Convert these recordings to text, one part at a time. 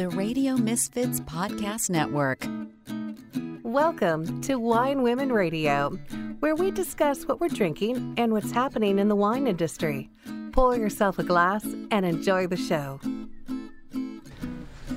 the Radio Misfits Podcast Network. Welcome to Wine Women Radio, where we discuss what we're drinking and what's happening in the wine industry. Pour yourself a glass and enjoy the show.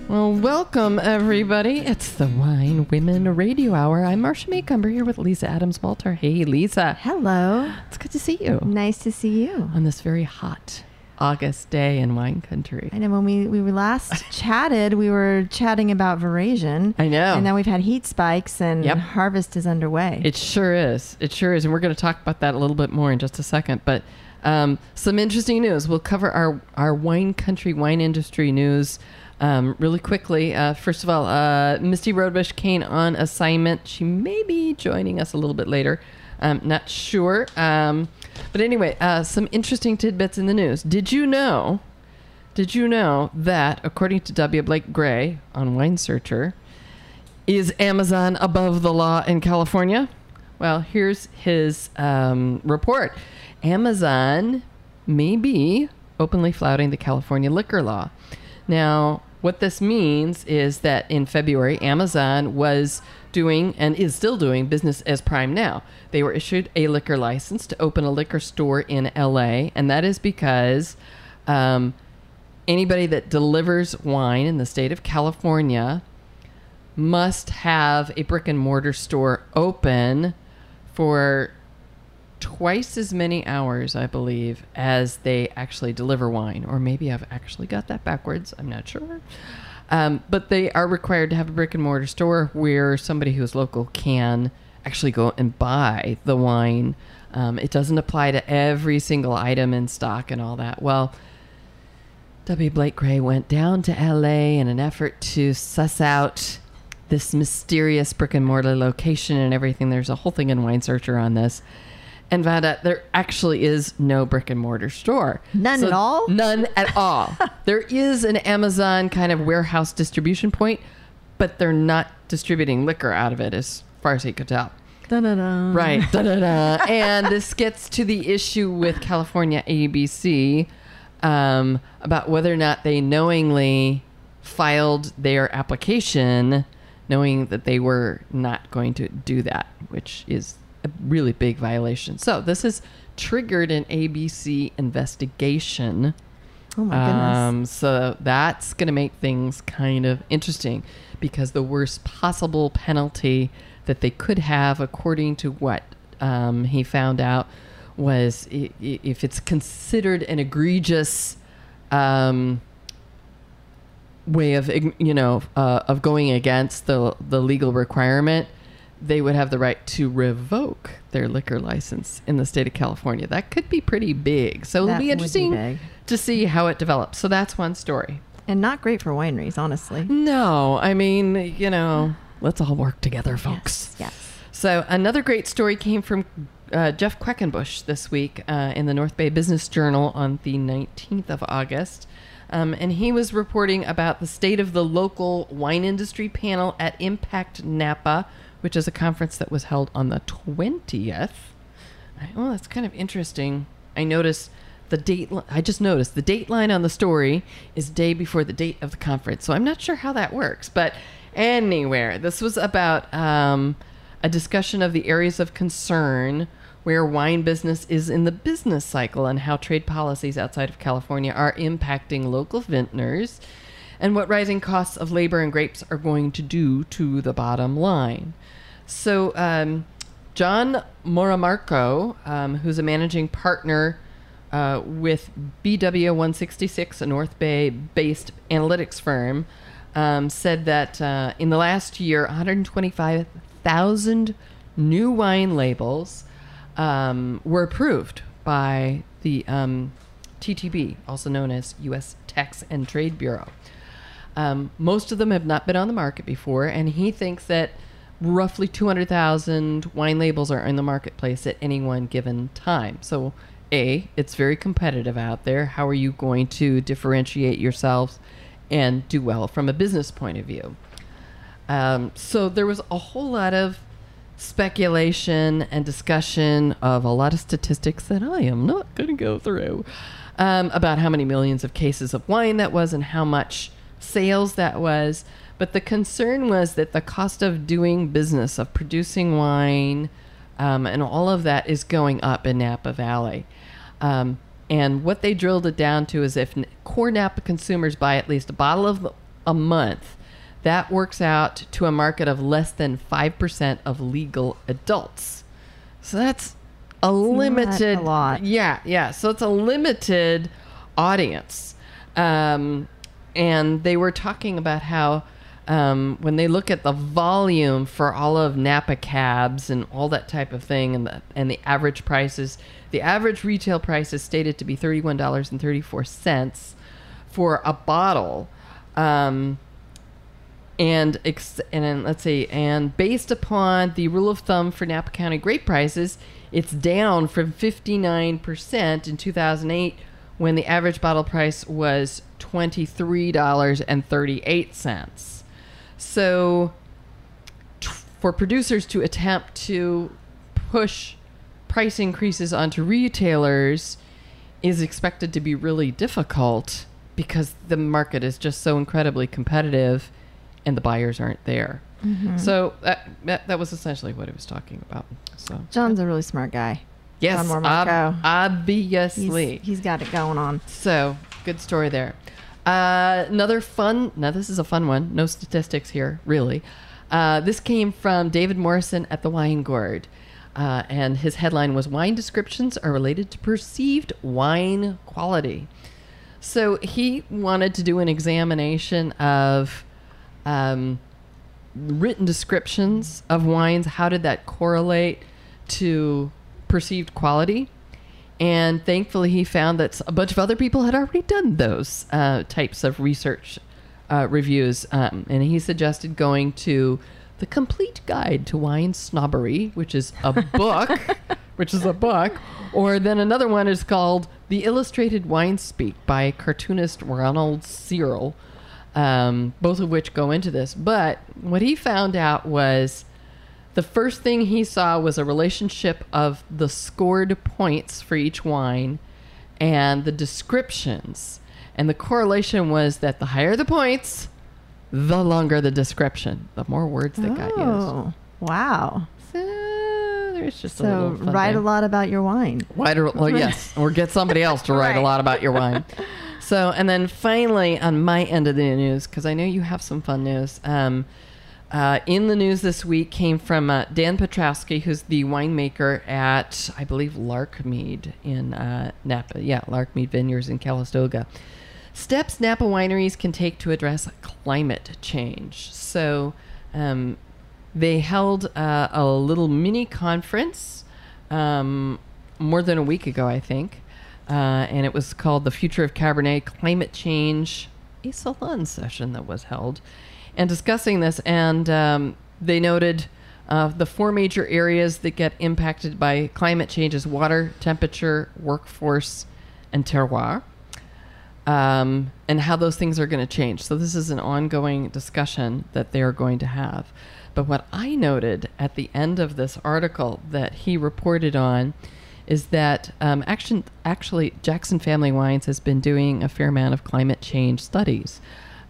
Well, welcome everybody. It's the Wine Women Radio Hour. I'm Marcia Macomber here with Lisa Adams Walter. Hey, Lisa. Hello. It's good to see you Nice to see you. on this very hot August day in wine country. I know when we, we were last chatted, we were chatting about Veraison. I know. And now we've had heat spikes and Yep. harvest is underway. It sure is. It sure is. And we're going to talk about that a little bit more in just a second. But um, some interesting news. We'll cover our, our wine country, wine industry news um, really quickly. Uh, first of all, uh, Misty Rudebusch Kane on assignment. She may be joining us a little bit later. Um, not sure. Um, but anyway, uh, some interesting tidbits in the news. Did you know? Did you know that according to W. Blake Gray on Wine Searcher, is Amazon above the law in California? Well, here's his um, report. Amazon may be openly flouting the California liquor law. Now, what this means is that in February, Amazon was doing and is still doing business as Prime Now. They were issued a liquor license to open a liquor store in LA, and that is because um, anybody that delivers wine in the state of California must have a brick and mortar store open for twice as many hours, I believe, as they actually deliver wine. Or maybe I've actually got that backwards. I'm not sure. Um, but they are required to have a brick and mortar store where somebody who's local can actually go and buy the wine. Um, it doesn't apply to every single item in stock and all that. Well, W. Blake Gray went down to LA in an effort to suss out this mysterious brick and mortar location and everything. There's a whole thing in Wine Searcher on this. And found out there actually is no brick and mortar store. None at all? None at all. there is an Amazon kind of warehouse distribution point, but they're not distributing liquor out of it as far as he could tell. Da-da-da. Right. Da-da-da. and this gets to the issue with California ABC um, about whether or not they knowingly filed their application knowing that they were not going to do that, which is a really big violation. So this has triggered an ABC investigation. Oh my goodness. Um, so that's going to make things kind of interesting because the worst possible penalty that they could have, according to what um, he found out, was if it's considered an egregious um, way of you know uh, of going against the the legal requirement, they would have the right to revoke their liquor license in the state of California. That could be pretty big. So That it'll be be interesting big. to see how it develops. So that's one story. and not great for wineries, honestly. No, I mean, you know, let's all work together, folks. Yes. yes. So another great story came from uh, Jeff Quackenbush this week uh, in the North Bay Business Journal on the 19th of August. Um, and he was reporting about the state of the local wine industry panel at Impact Napa, which is a conference that was held on the 20th. I- Well, that's kind of interesting. I noticed the date. li- I just noticed the date line on the story is day before the date of the conference. So I'm not sure how that works. But anywhere, this was about um, a discussion of the areas of concern where wine business is in the business cycle and how trade policies outside of California are impacting local vintners and what rising costs of labor and grapes are going to do to the bottom line. So, um, John Moramarco, um, who's a managing partner uh, with BW166, a North Bay based analytics firm, um, said that uh, in the last year, 125,000 new wine labels um, were approved by the um, TTB, also known as U.S. Tax and Trade Bureau. Um, most of them have not been on the market before, and he thinks that roughly 200,000 wine labels are in the marketplace at any one given time. So, A, it's very competitive out there. How are you going to differentiate yourselves and do well from a business point of view? Um, so, there was a whole lot of speculation and discussion of a lot of statistics that I am not going to go through um, about how many millions of cases of wine that was and how much sales that was. But the concern was that the cost of doing business, of producing wine, um, and all of that is going up in Napa Valley. Um, and what they drilled it down to is if core Napa consumers buy at least a bottle of a month, that works out to a market of less than 5% of legal adults. So that's a limited a lot. Yeah, yeah. So it's a limited audience. Um, and they were talking about how um, when they look at the volume for all of Napa cabs and all that type of thing, and the and the average prices, the average retail price is stated to be thirty one dollars and thirty four cents for a bottle. Um, and ex- and let's see, and based upon the rule of thumb for Napa County grape prices, it's down from fifty nine percent in two thousand eight when the average bottle price was twenty three dollars and thirty eight cents. So, t- for producers to attempt to push price increases onto retailers is expected to be really difficult because the market is just so incredibly competitive and the buyers aren't there. Mm-hmm. So that, that that was essentially what he was talking about. So John's a really smart guy. yes, John ob- obviously. He's, he's got it going on. So good story there. Uh, another fun. Now this is a fun one. No statistics here, really. Uh, this came from David Morrison at the Wine Gourd, uh, and his headline was "Wine descriptions are related to perceived wine quality." So he wanted to do an examination of um, written descriptions of wines. How did that correlate to perceived quality? And thankfully, he found that a bunch of other people had already done those uh, types of research uh, reviews. Um, and he suggested going to the Complete Guide to Wine Snobbery, which is a book, which is a book, or then another one is called The Illustrated Wine Speak by cartoonist Ronald Searle, um, both of which go into this. But what he found out was the first thing he saw was a relationship of the scored points for each wine and the descriptions. And the correlation was that the higher the points, the longer the description, the more words that got used. Oh, wow. So there's just a So little fun write a lot about your wine. Write a, well, yes, or get somebody else to write a lot about your wine. So, and then finally, on my end of the news, because I know you have some fun news. Um, uh, in the news this week came from uh, Dan Petroski, who's the winemaker at, I believe, Larkmead in uh, Napa. Yeah, Larkmead Vineyards in Calistoga. Steps Napa wineries can take to address climate change. So, um, they held uh, a little mini conference um, more than a week ago, I think. Uh, and it was called the Future of Cabernet Climate Change, a salon session that was held and discussing this. And um, they noted uh, the four major areas that get impacted by climate change is water, temperature, workforce, and terroir um, and how those things are going to change. So this is an ongoing discussion that they are going to have. But what I noted at the end of this article that he reported on is that um, actually Jackson Family Wines has been doing a fair amount of climate change studies.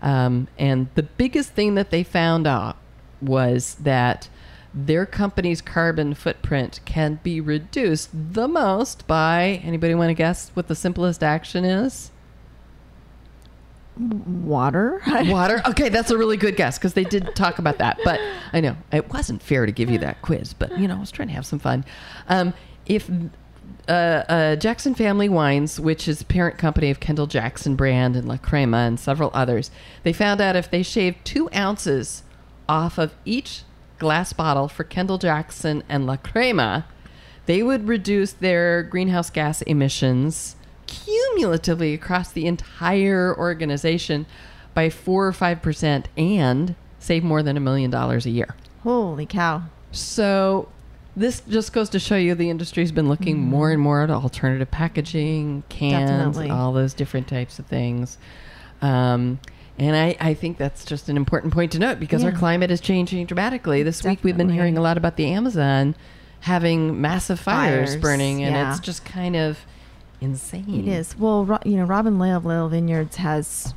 Um, and the biggest thing that they found out was that their company's carbon footprint can be reduced the most by anybody want to guess what the simplest action is? Water? Water. Okay, that's a really good guess because they did talk about that. But I know it wasn't fair to give you that quiz, but you know, I was trying to have some fun. Um, if uh, uh, Jackson Family Wines, which is a parent company of Kendall Jackson brand and La Crema and several others, they found out if they shaved two ounces off of each glass bottle for Kendall Jackson and La Crema, they would reduce their greenhouse gas emissions cumulatively across the entire organization by four or five percent and save more than a million dollars a year. Holy cow. So this just goes to show you the industry's been looking more and more at alternative packaging, cans, Definitely. all those different types of things. Um, and I, I think that's just an important point to note because our climate is changing dramatically. This week we've been hearing a lot about the Amazon having massive fires, Fires, burning, and yeah. it's just kind of insane. It is. Well, Ro- you know, Robin Lail of Lail Vineyards has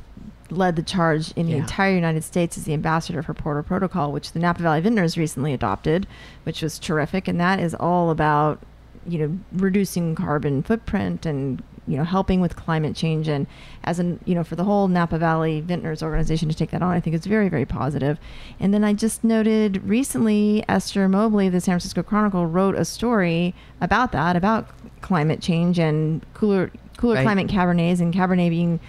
led the charge in the Yeah. entire United States as the ambassador for Porto Protocol, which the Napa Valley Vintners recently adopted, which was terrific. And that is all about, you know, reducing carbon footprint and you know helping with climate change. And as an you know for the whole Napa Valley Vintners organization to take that on, I think it's very very positive. And then I just noted recently, Esther Mobley of the San Francisco Chronicle wrote a story about that, about climate change and cooler cooler Right. climate Cabernets and Cabernet being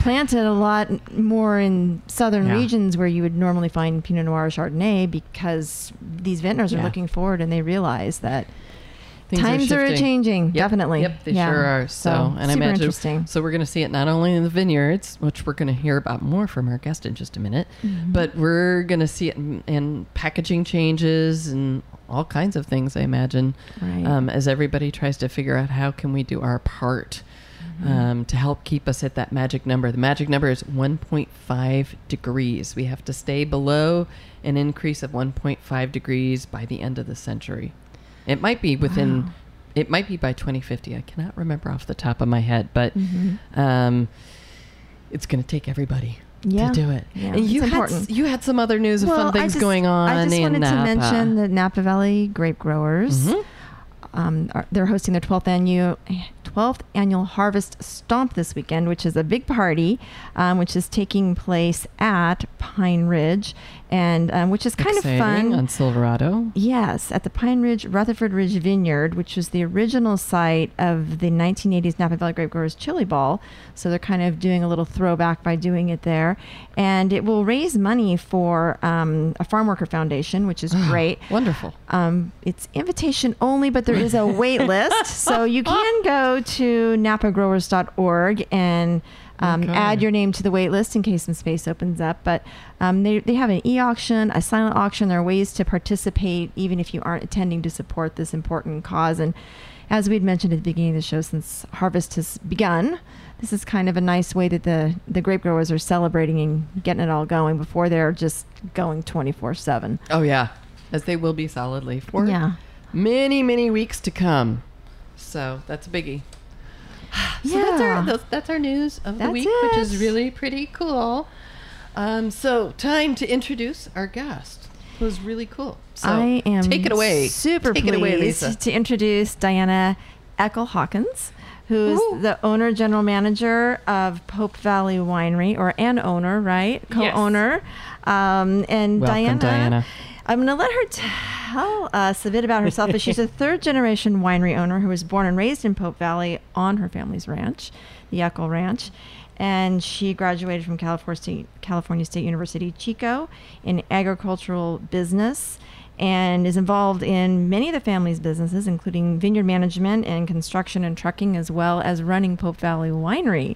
planted a lot more in southern Yeah. regions where you would normally find Pinot Noir or Chardonnay because these vintners are looking forward and they realize that Things times are, shifting. changing. Yep, Definitely. Yep, they Yeah. sure are. So, and I super imagine interesting. so we're going to see it not only in the vineyards, which we're going to hear about more from our guest in just a minute, Mm-hmm. but we're going to see it in, in packaging changes and all kinds of things. I imagine, Right. um, as everybody tries to figure out how can we do our part. Mm-hmm. Um, to help keep us at that magic number. The magic number is 1.5 degrees. We have to stay below an increase of 1.5 degrees by the end of the century. It might be within, Wow. it might be by 2050. I cannot remember off the top of my head, but Mhm. um, it's going to take everybody Yeah. to do it. Yeah, And you it's had, important. you had some other news of Well, fun things just- going on I just in wanted Napa. to mention the Napa Valley grape growers. Mhm. Um, are, they're hosting their 12th annual 12th annual Harvest Stomp this weekend, which is a big party, um, which is taking place at Pine Ridge, and um, which is kind Exciting of fun. on Silverado. Yes, at the Pine Ridge Rutherford Ridge Vineyard, which was the original site of the 1980s Napa Valley Grape Growers Chili Ball. So they're kind of doing a little throwback by doing it there. And it will raise money for um, a farm worker foundation, which is great. Wonderful. Um, it's invitation only, but there is a wait list. So you can go to napagrowers.org and um, Okay. add your name to the wait list in case some space opens up. But um, they, they have an e auction, a silent auction. There are ways to participate even if you aren't attending to support this important cause. And as we'd mentioned at the beginning of the show, since harvest has begun, this is kind of a nice way that the, the grape growers are celebrating and getting it all going before they're just going 24 7. Oh yeah, as they will be solidly for Yeah. many many weeks to come. So that's a biggie. So that's our Yeah. that's, that's our news of the That's week, which is really pretty cool. Um, so time to introduce our guest, who's really cool. So I am take it away. Super take pleased it away, Lisa. to introduce Diana Eakle Hawkins, who is Woo. the owner general manager of Pope Valley Winery, or an owner, right? Co-owner. Um, and Welcome, Diana, Diana. I'm going to let her tell us a bit about herself. but she's a third generation winery owner who was born and raised in Pope Valley on her family's ranch, the Eakle Ranch. And she graduated from California State, California State University, Chico, in agricultural business and is involved in many of the family's businesses, including vineyard management and construction and trucking, as well as running Pope Valley Winery.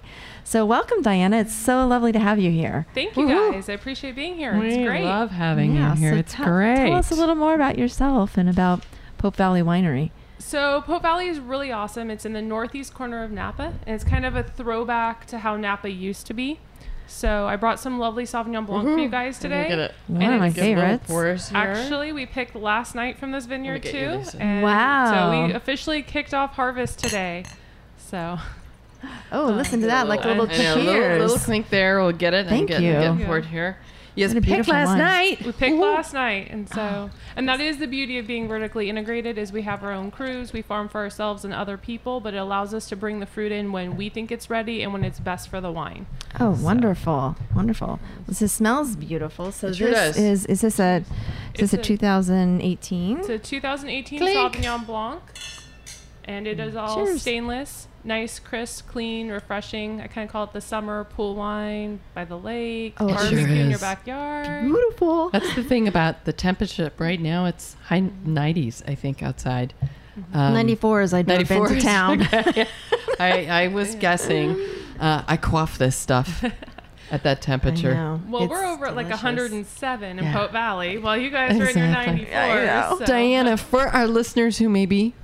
So, welcome, Diana. It's so lovely to have you here. Thank you Woohoo. guys. I appreciate being here. it's we great. love having Yeah, you here. so it's tell- great. Tell us a little more about yourself and about Pope Valley Winery. So Pope Valley is really awesome. It's in the northeast corner of Napa, and it's kind of a throwback to how Napa used to be. So I brought some lovely Sauvignon Blanc for you guys Let me today. get it. One And of my it's- Get little favorites. Actually, we picked last night from this vineyard too. And Wow. So we officially kicked off harvest today. So Oh, oh, listen to that, like a little I know, cheers. little, little clink there. We'll get it. Thank and get, you. Get Yeah. poured here. Yes, What a picked last wine. night. we picked Woohoo. last night, and so ah. and that is the beauty of being vertically integrated is we have our own crews, we farm for ourselves and other people, but it allows us to bring the fruit in when we think it's ready and when it's best for the wine. Oh, wonderful, wonderful. This is, smells beautiful. So It sure this does. is is this a is this It's a a- 2018? It's a 2018 Clink. Sauvignon Blanc, and it is all Cheers. stainless, nice, crisp, clean, refreshing. I kind of call it the summer pool wine by the lake, Oh, barbecue sure in your backyard. Beautiful. That's the thing about the temperature right now. It's high 90s, I think, outside. Um, 94 as I drove 94 into is- town. okay. I, I was guessing. Uh, I quaff this stuff at that temperature. I know. Well, It's we're over at like 107 in Yeah. Pope Valley, while you guys are in your 94. I so- Diana, for our listeners who may be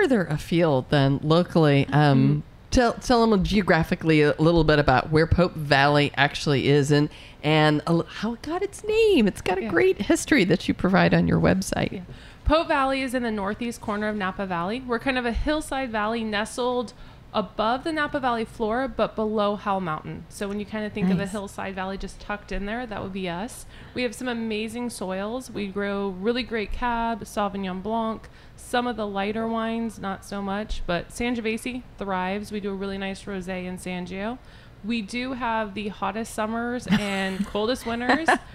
further afield than locally, um, tell tell them geographically a little bit about where Pope Valley actually is and and a how it got its name. It's got a Yeah. great history that you provide on your website. Pope Valley is in the northeast corner of Napa Valley. We're kind of a hillside valley nestled above the Napa Valley floor, but below Howell Mountain. So when you kind of think of a hillside valley just tucked in there, that would be us. We have some amazing soils. We grow really great Cab, Sauvignon Blanc, some of the lighter wines, not so much, but Sangiovese thrives. We do a really nice rosé in Sangio. We do have the hottest summers and coldest winters.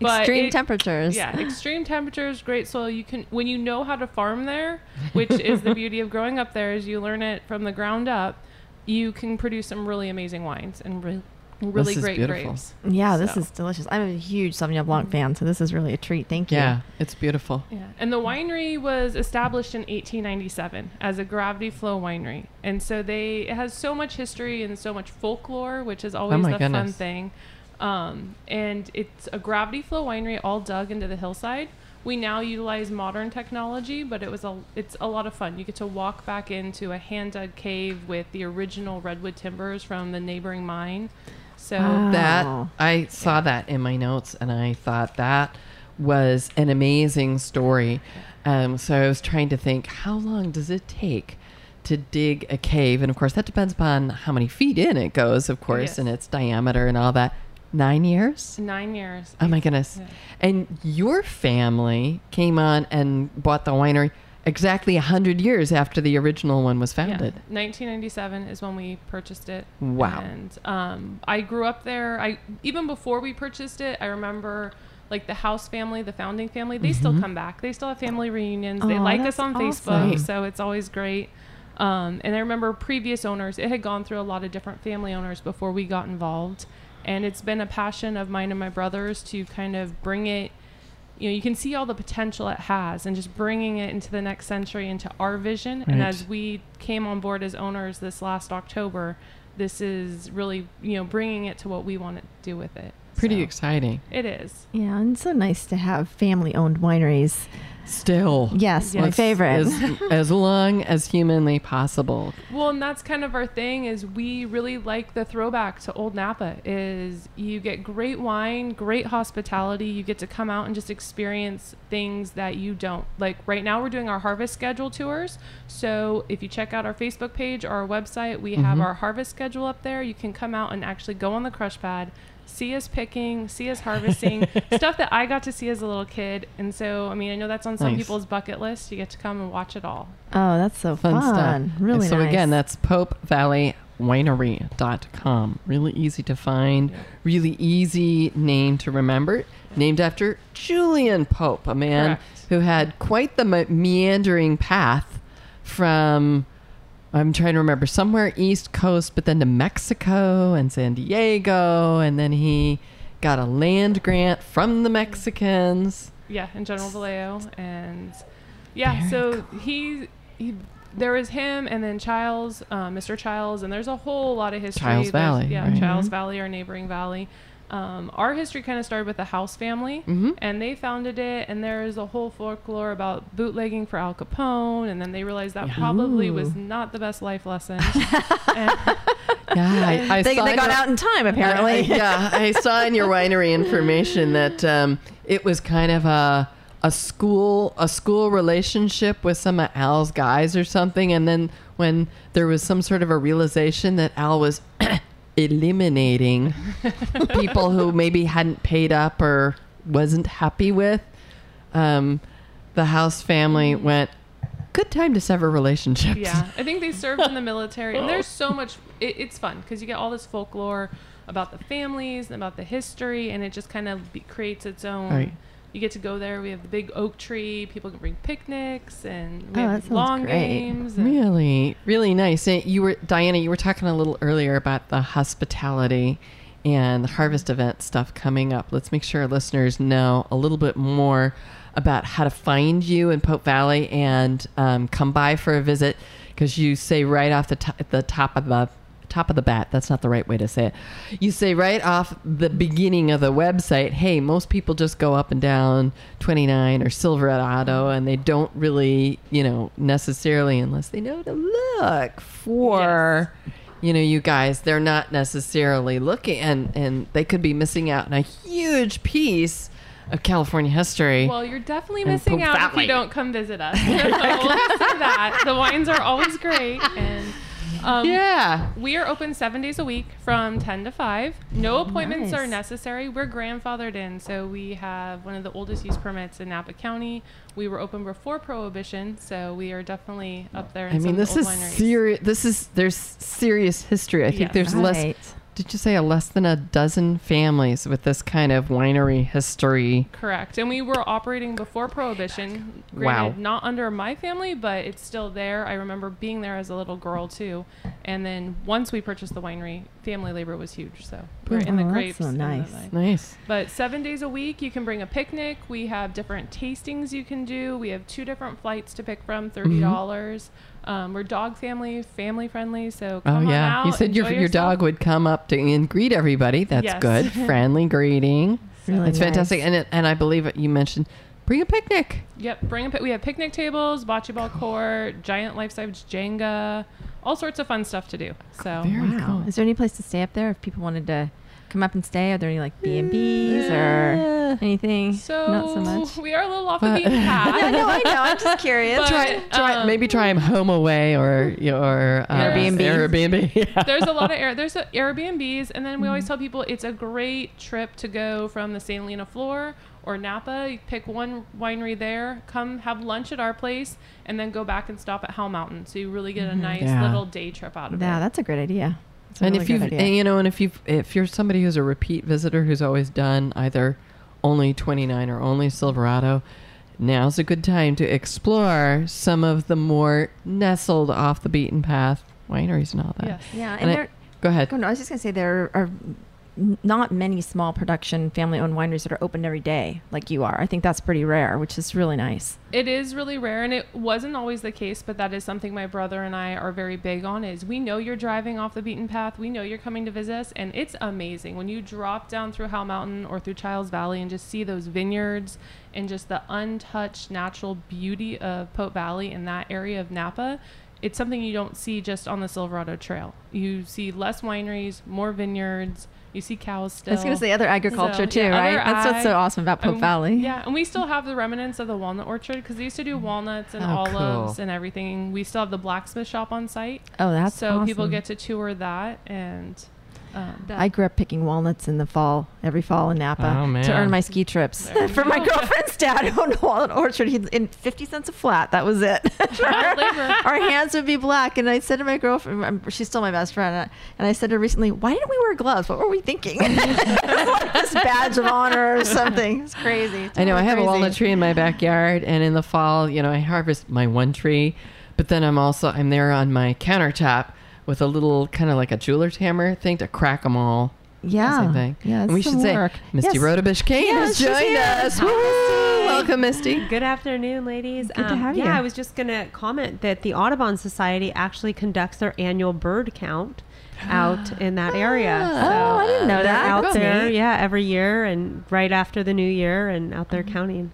but Extreme it- temperatures. yeah, extreme temperatures, great soil. You can when you know how to farm there, which is the beauty of growing up there, is you learn it from the ground up. You can produce some really amazing wines and re- really is great beautiful. grapes. Yeah, this So- is delicious. I'm a huge Sauvignon Blanc fan, so this is really a treat. Thank you. Yeah, it's beautiful. Yeah, and the winery was established in 1897 as a gravity flow winery, and so they it has so much history and so much folklore, which is always Oh my the fun goodness. thing. Um, and it's a gravity flow winery, all dug into the hillside. We now utilize modern technology, but it was a it's a lot of fun. You get to walk back into a hand dug cave with the original redwood timbers from the neighboring mine. So Wow. That. I saw that in my notes, and I thought that was an amazing story. Um, so I was trying to think, how long does it take to dig a cave? And of course, that depends upon how many feet in it goes, of course, Yes. and its diameter and all that. Nine years. nine years. Oh my goodness! Yeah. And your family came on and bought the winery exactly a hundred years after the original one was founded. Yeah, 1997 is when we purchased it. Wow. And um, I grew up there. I even before we purchased it, I remember like the house family, the founding family. They still come back. They still have family reunions. they like us on awesome. Facebook, so it's always great. Um, and I remember previous owners. It had gone through a lot of different family owners before we got involved, and it's been a passion of mine and my brothers to kind of bring it you know you can see all the potential it has and just bringing it into the next century into our vision and as we came on board as owners this last october this is really you know bringing it to what we want to do with it Pretty So, exciting. it is Yeah, and so nice to have family-owned wineries. Still. Yes, my Yes. favorite. As, as long as humanly possible. well and that's kind of our thing is we really like the throwback to old napa is you get great wine great hospitality you get to come out and just experience things that you don't like right now we're doing our harvest schedule tours so if you check out our facebook page or our website we have mm-hmm. our harvest schedule up there you can come out and actually go on the crush pad see us picking see us harvesting stuff that i got to see as a little kid and so i mean i know that's on some Nice. people's bucket list you get to come and watch it all oh, that's so Fun, fun. stuff. Really And so nice. again, that's Pope Valley winery.com really easy to find really easy name to remember named after julian pope a man Correct. who had quite the meandering path from i'm trying to remember somewhere east coast but then to mexico and san diego and then he got a land grant from the mexicans Yeah, and General Vallejo, and yeah, Very so he he there was him, and then Chiles, uh, Mr. Chiles, and there's a whole lot of history. Chiles There's- Valley, yeah, right. Mm-hmm. Chiles Valley, our neighboring valley. Um, our history kind of started with the House family, Mhm. and they founded it. And there's a whole folklore about bootlegging for Al Capone, and then they realized that probably was not the best life lesson. yeah I, I they, saw they got your- out in time, apparently. I- I- yeah, I saw in your winery information that um, it was kind of a a school a school relationship with some of Al's guys or something, and then when there was some sort of a realization that Al was eliminating people who maybe hadn't paid up or wasn't happy with, um, the House family went. Good time to sever relationships. yeah, I think they served in the military, and there's so much. It, it's fun because you get all this folklore about the families and about the history, and it just kind of be, creates its own. Right. You get to go there. We have the big oak tree. People can bring picnics, and we Oh, have long great. games. and- Really, really nice. And you were Diana. You were talking a little earlier about the hospitality and the harvest event stuff coming up. Let's make sure our listeners know a little bit more about how to find you in Pope Valley and um, come by for a visit because you say right off the top, the top of the top of the bat. That's not the right way to say it. You say right off the beginning of the website, hey, most people just go up and down 29 or Silverado and they don't really, you know, necessarily, unless they know to look for, you know, you guys, they're not necessarily looking and, and they could be missing out on a huge piece of California history. Well, you're definitely missing out if you don't come visit us. so we'll say that the wines are always great, and Um, yeah. We are open seven days a week from 10 to 5. No appointments are necessary. We're grandfathered in, so we have one of the oldest use permits in Napa County. We were open before Prohibition, so we are definitely up there. In I mean, of this is serious. This is there's serious history. I think Yes. there's less. Did you say a less than a dozen families with this kind of winery history? Correct. And we were operating before Prohibition. Wow. Not under my family, but it's still there. I remember being there as a little girl too. And then once we purchased the winery, family labor was huge. So we're in the Oh, that's grapes. so nice. Nice. But seven days a week, you can bring a picnic. We have different tastings you can do. We have two different flights to pick from, thirty dollars. Um, we're dog family, family friendly. So Oh come on yeah, out. you said your your dog would come up to and greet everybody. That's Yes. good. Friendly greeting. Really it's fantastic. And it, and I believe you mentioned bring a picnic. Yep, bring a. pi- We have picnic tables, bocce ball court, giant life size Jenga, all sorts of fun stuff to do. So Very Wow. cool. Is there any place to stay up there if people wanted to come up and stay? Are there any like B and B's or anything? so Not so much. we are a little off the But- beaten path. I know, I know. I'm just curious. But- Try, try um, maybe try him home away or or uh, Airbnb. Airbnb. Yeah. there's a lot of air there's a airbnbs and then we always tell people it's a great trip to go from the st helena floor or napa you pick one winery there come have lunch at our place and then go back and stop at howell mountain so you really get a mm-hmm. nice Yeah. little day trip out of Yeah, it Yeah, that's a great idea. That's and really if you and, you know, and if you if you're somebody who's a repeat visitor who's always done either only 29 or only Silverado, now's a good time to explore some of the more nestled off the beaten path wineries and all that. yes yeah, and, And I- Go ahead. Oh, no, I was just gonna say there are n- not many small production family-owned wineries that are open every day like you are. I think that's pretty rare, which is really nice. it is really rare and it wasn't always the case but that is something my brother and i are very big on is we know you're driving off the beaten path we know you're coming to visit us and it's amazing when you drop down through howell mountain or through chiles valley and just see those vineyards and just the untouched natural beauty of pope valley in that area of napa it's something you don't see just on the silverado trail you see less wineries more vineyards you see cows still I was gonna say other agriculture So, too, yeah, right? That's what's so awesome about Pope And- Valley. Yeah, and we still have the remnants of the walnut orchard because they used to do walnuts and Oh, olives cool. and everything. We still have the blacksmith shop on site, Oh, that's so people get to tour that and. Um, I grew up picking walnuts in the fall, every fall in Napa, Oh, to earn my ski trips. For my girlfriend's dad owned a walnut orchard. He'd in fifty cents a flat. That was it. Child. Our hands would be black, and I said to my girlfriend, she's still my best friend, and I- said to her recently, "Why didn't we wear gloves? What were we thinking? like this badge of honor or something? It's crazy. I know I Totally have a walnut tree in my backyard, and in the fall, you know, I harvest my one tree, but then I'm also I'm there on my countertop with a little kind of like a jeweler's hammer thing to crack them all. Yeah, Same thing. yeah. and we should some say work. Misty Yes. Rudebusch Kane Yes, has joined us. Hi, Misty. Welcome, Misty. Good afternoon, ladies. Good to um, have yeah, you. I was just going to comment that the Audubon Society actually conducts their annual bird count out in that area. Ah. Oh, I didn't uh, know they're that. out That's there, neat. yeah, every year and right after the new year and out there mm-hmm. counting.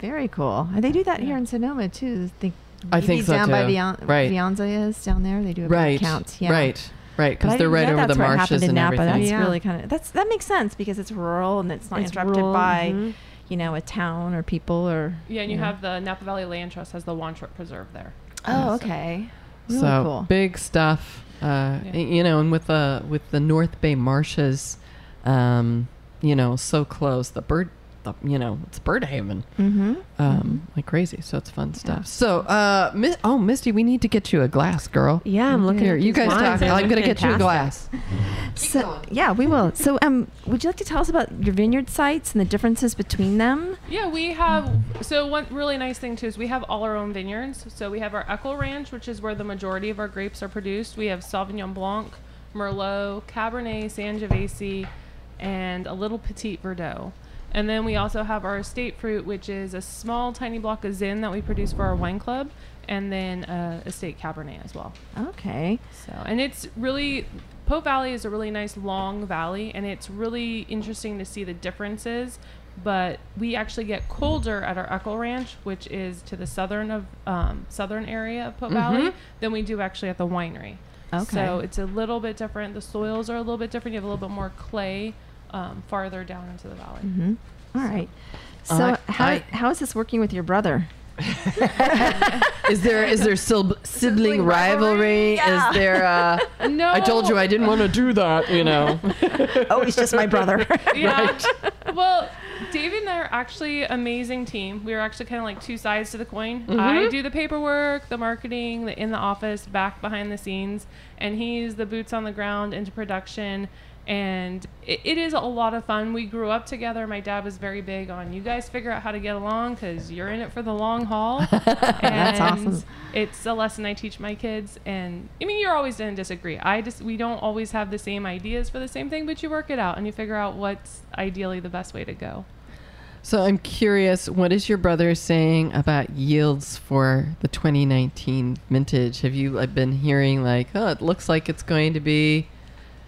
Very cool. And they do that here in Sonoma too. I think, I think so, down by too. Vian- Right. Viansa is down there. They do a bird Right. count. Yeah. Right. Right. Because they're right know over the that's marshes in and Napa. everything. That's Yeah. really kind of that's that makes sense because it's rural and it's not It's interrupted rural, by mhm. you know a town or people or Yeah, and you know. have the Napa Valley Land Trust has the Wantrup Preserve there. oh So- okay really so cool big stuff. Uh, Yeah. You know, and with the with the North Bay marshes, um, you know, so close. The bird, the, you know, it's bird haven. mm-hmm. um, like crazy. So it's fun stuff. So, uh, Mi- oh, Misty, we need to get you a glass, girl. Yeah, I'm looking Here, at you these guys wines. talk. I'm going to get you a fantastic. glass. so yeah we will so um would you like to tell us about your vineyard sites and the differences between them Yeah, we have. So one really nice thing too is we have all our own vineyards. So we have our Echo Ranch, which is where the majority of our grapes are produced. We have Sauvignon Blanc, Merlot, Cabernet, Sangiovese, and a little Petit Verdot. And then we also have our estate fruit, which is a small, tiny block of Zin that we produce for our wine club, and then uh, estate Cabernet as well. okay So, and it's really Pope Valley is a really nice long valley, and it's really interesting to see the differences. But we actually get colder at our Echo Ranch, which is to the southern of um, southern area of Pope Valley, than we do actually at the winery. Okay. So it's a little bit different. The soils are a little bit different. You have a little bit more clay um, farther down into the valley. mm-hmm. all right so I- how, I- how is this working with your brother Is there is there still sibling, rivalry? rivalry, yeah. Is there? Uh, No. I told you I didn't want to do that. You know. oh, he's just my brother. Yeah. Well, David and I are actually amazing team. We are actually kind of like two sides to the coin. I do the paperwork, the marketing, the in the office, back behind the scenes, and he's the boots on the ground into production. And it, it is a lot of fun. We grew up together. My dad was very big on you guys figure out how to get along because you're in it for the long haul. That's awesome. It's a lesson I teach my kids. And I mean, you're always going to disagree. I just we don't always have the same ideas for the same thing, but you work it out and you figure out what's ideally the best way to go. So I'm curious, what is your brother saying about yields for the 2019 vintage? Have you been hearing like, oh, it looks like it's going to be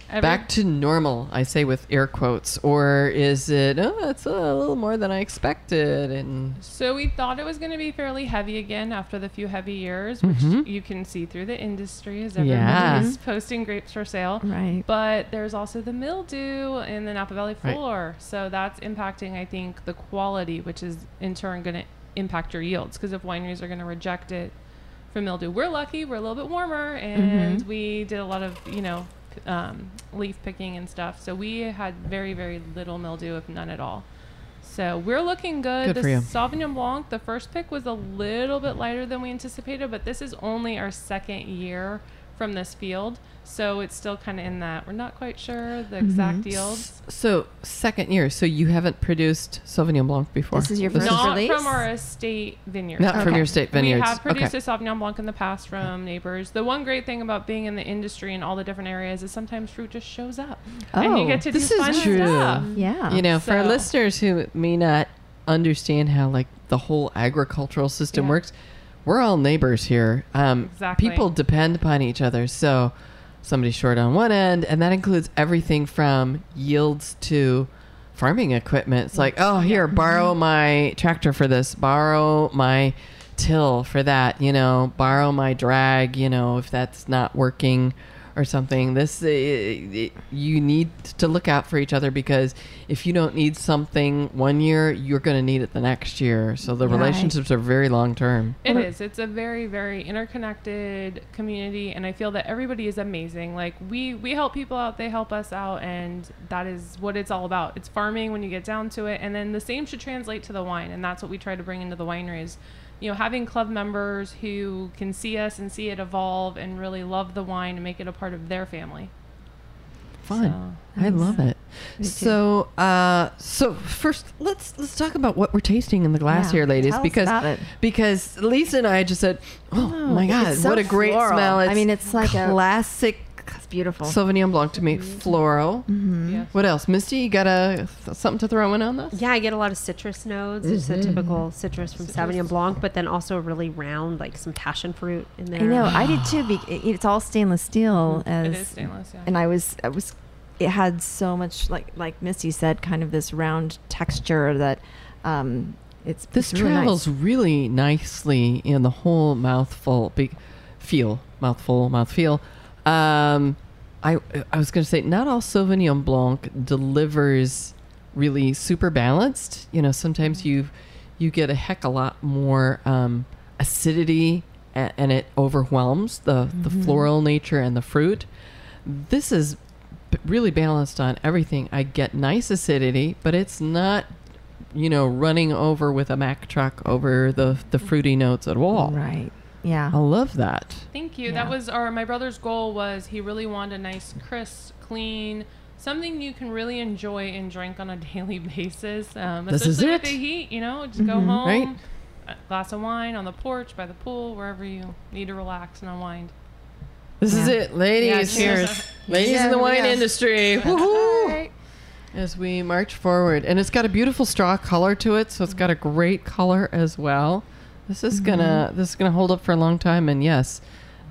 Every- back to normal? I say with air quotes, or is it? Oh, it's a little more than I expected, and So we thought it was going to be fairly heavy again after the few heavy years, which Mhm. you can see through the industry as everybody Yeah. is posting grapes for sale. right. But there's also the mildew in the Napa Valley Right. floor, so that's impacting, I think, the quality, which is in turn going to impact your yields. Because if wineries are going to reject it for mildew, we're lucky; we're a little bit warmer, and Mm-hmm. we did a lot of, you know, p- um, leaf picking and stuff. So we had very, very little mildew, if none at all. So we're looking good. Good the for you. Sauvignon Blanc, the first pick was a little bit lighter than we anticipated, but this is only our second year from this field. So it's still kind of in that. We're not quite sure the mm-hmm. exact yields. so second year. So you haven't produced Sauvignon Blanc before. This is your This first Not release? from our estate vineyard. not from your state vineyards. We have produced okay. a Sauvignon Blanc in the past from neighbors. The one great thing about being in the industry in all the different areas is sometimes fruit just shows up, and you Oh, get to oh, this do is fun true. stuff. Yeah. you know, for our listeners who may not understand how like the whole agricultural system Yeah. works, we're all neighbors here. Um, Exactly. People depend upon each other. So somebody's short on one end, and that includes everything from yields to farming equipment. It's like, oh, here, borrow my tractor for this, borrow my till for that, you know, borrow my drag, you know, if that's not working or something. This uh, you need to look out for each other because if you don't need something one year, you're going to need it the next year. So the Right. relationships are very long term. It is. It's a very, very interconnected community, and I feel that everybody is amazing. Like we we help people out, they help us out, and that is what it's all about. It's farming when you get down to it, and then the same should translate to the wine, and that's what we try to bring into the wineries. You know, having club members who can see us and see it evolve and really love the wine and make it a part of their family. Fun. So- I love it. Me. So, uh, so first, let's let's talk about what we're tasting in the glass Yeah, here, ladies, tell us because about because Lisa and I just said, "Oh, Oh, my God, so what a great floral. smell!" I mean, it's like a- classic It's beautiful. Sauvignon Blanc to me, floral. Mm-hmm. Yes. What else, Misty? You got a something to throw in on this? Yeah, I get a lot of citrus notes. It's a typical citrus from Sauvignon Blanc, but then also really round, like some passion fruit in there. I know. I did too. Be- it's all stainless steel. As, It is stainless, yeah. And I was, I was, it had so much like, like Misty said, kind of this round texture that, um, it's This it's really nice. travels really nicely in the whole mouthful, big feel, mouthful, mouthfeel. Um, I I was going to say not all Sauvignon Blanc delivers really super balanced. You know, sometimes you you get a heck a lot more um, acidity and, and it overwhelms the the floral nature and the fruit. This is really balanced on everything. I get nice acidity, but it's not you know, running over with a Mack truck over the the fruity notes at all. Right. Yeah. I love that. Thank you. Yeah. That was our my brother's goal was he really wanted a nice, crisp, clean, something you can really enjoy and drink on a daily basis. Um, This is especially with the heat, you know, just go home, Right. a glass of wine on the porch, by the pool, wherever you need to relax and unwind. This is it, ladies. Yeah, cheers. ladies Yeah, in the wine yeah. industry. Woohoo! As we march forward, and it's got a beautiful straw color to it, so it's got a great color as well. This is gonna this is gonna hold up for a long time, and yes,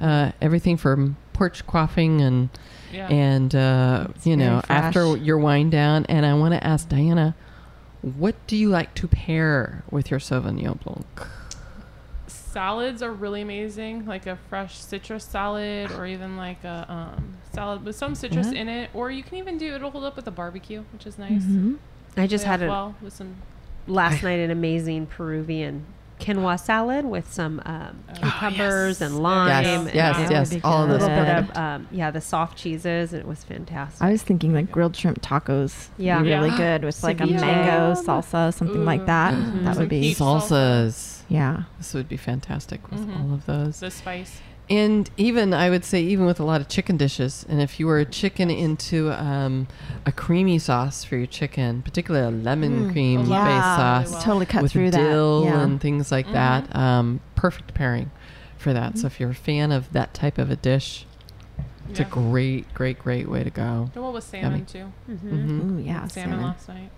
uh, everything from porch quaffing and Yeah. and uh, you know very after your wind down. And I want to ask Diana, what do you like to pair with your Sauvignon Blanc? Salads are really amazing, like a fresh citrus salad, or even like a um, salad with some citrus Yeah. in it. Or you can even do it'll hold up with a barbecue, which is nice. Mhm. I just had a, well with some last night an amazing Peruvian quinoa salad with some um, Oh, cucumbers yes. and lime. Yes, go. and yes, That would yes. be All of A those. little bit of um, yeah, the soft cheeses, and it was fantastic. I was thinking like grilled shrimp tacos. Yeah. Be really Yeah. good with like a mango salsa, something like Ooh. that. Mhm. That would be peach salsa. Salsas. yeah. This would be fantastic with Mhm. all of those. The spice. And even I would say even with a lot of chicken dishes, and if you were a chicken into um, a creamy sauce for your chicken, particularly a lemon Mm. cream Oh, based sauce Really well. Totally cut with through dill that. Yeah. and things like Mhm. that, um, perfect pairing for that. So if you're a fan of that type of a dish, it's Yeah. a great, great, great way to go. The one with salmon Yummy. too. Mhm. hmm Ooh, yeah. salmon, Salmon. last night.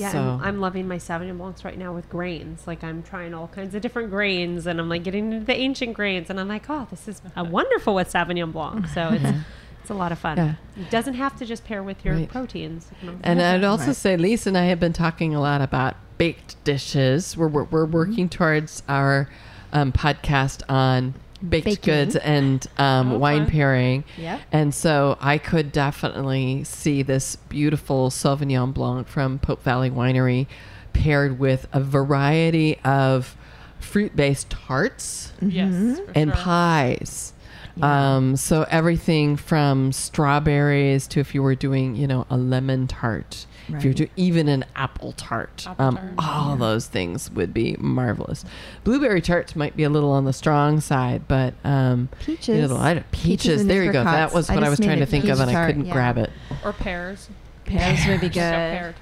Yeah, so I'm, I'm loving my Sauvignon Blancs right now with grains. Like I'm trying all kinds of different grains, and I'm like getting into the ancient grains, and I'm like, oh, this is a wonderful with Sauvignon Blanc. So it's it's a lot of fun. Yeah. It doesn't have to just pair with your Right. proteins. you know. And I'd also Right. say Lisa and I have been talking a lot about baked dishes. We're we're, we're working towards our um, podcast on baked Baking. goods and um, Oh, wine pairing. Yep. And so I could definitely see this beautiful Sauvignon Blanc from Pope Valley Winery paired with a variety of fruit-based tarts Yes. Mhm. and sure. pies. Yeah. Um, so everything from strawberries to if you were doing, you know, a lemon tart, if you're Right. doing even an apple tart, Apple um, tart. all those things would be marvelous. Blueberry tarts might be a little on the strong side, but um, Peaches. you know, I Peaches peaches. there you go. That was I what I, just was trying to think of, peach and I couldn't yeah. grab it. Or pears. Pears would be good.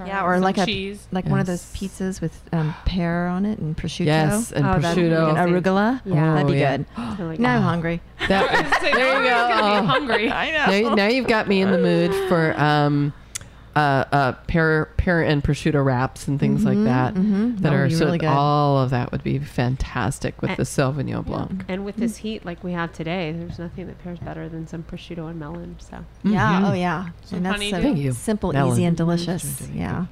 Yeah, or with like some a cheese. like one of those pizzas with um, pear on it and prosciutto. Yes, and Oh, prosciutto. and arugula. Yeah. that'd be Oh, yeah. good. So, like, Now I'm Oh. hungry. That, there you "Oh, go. Oh. be hungry. I now, now you've got me in the mood for um, uh, uh, pear, pear and prosciutto wraps and things like Mhm, that. mhm. That would are be so really good. all of that would be fantastic with And- the Sauvignon Blanc. And with this heat like we have today, there's nothing that pairs better than some prosciutto and melon. So Yeah. Mhm. Oh yeah. Some and that's so Thank you. simple, Melon. easy, and delicious. Sure, Yeah.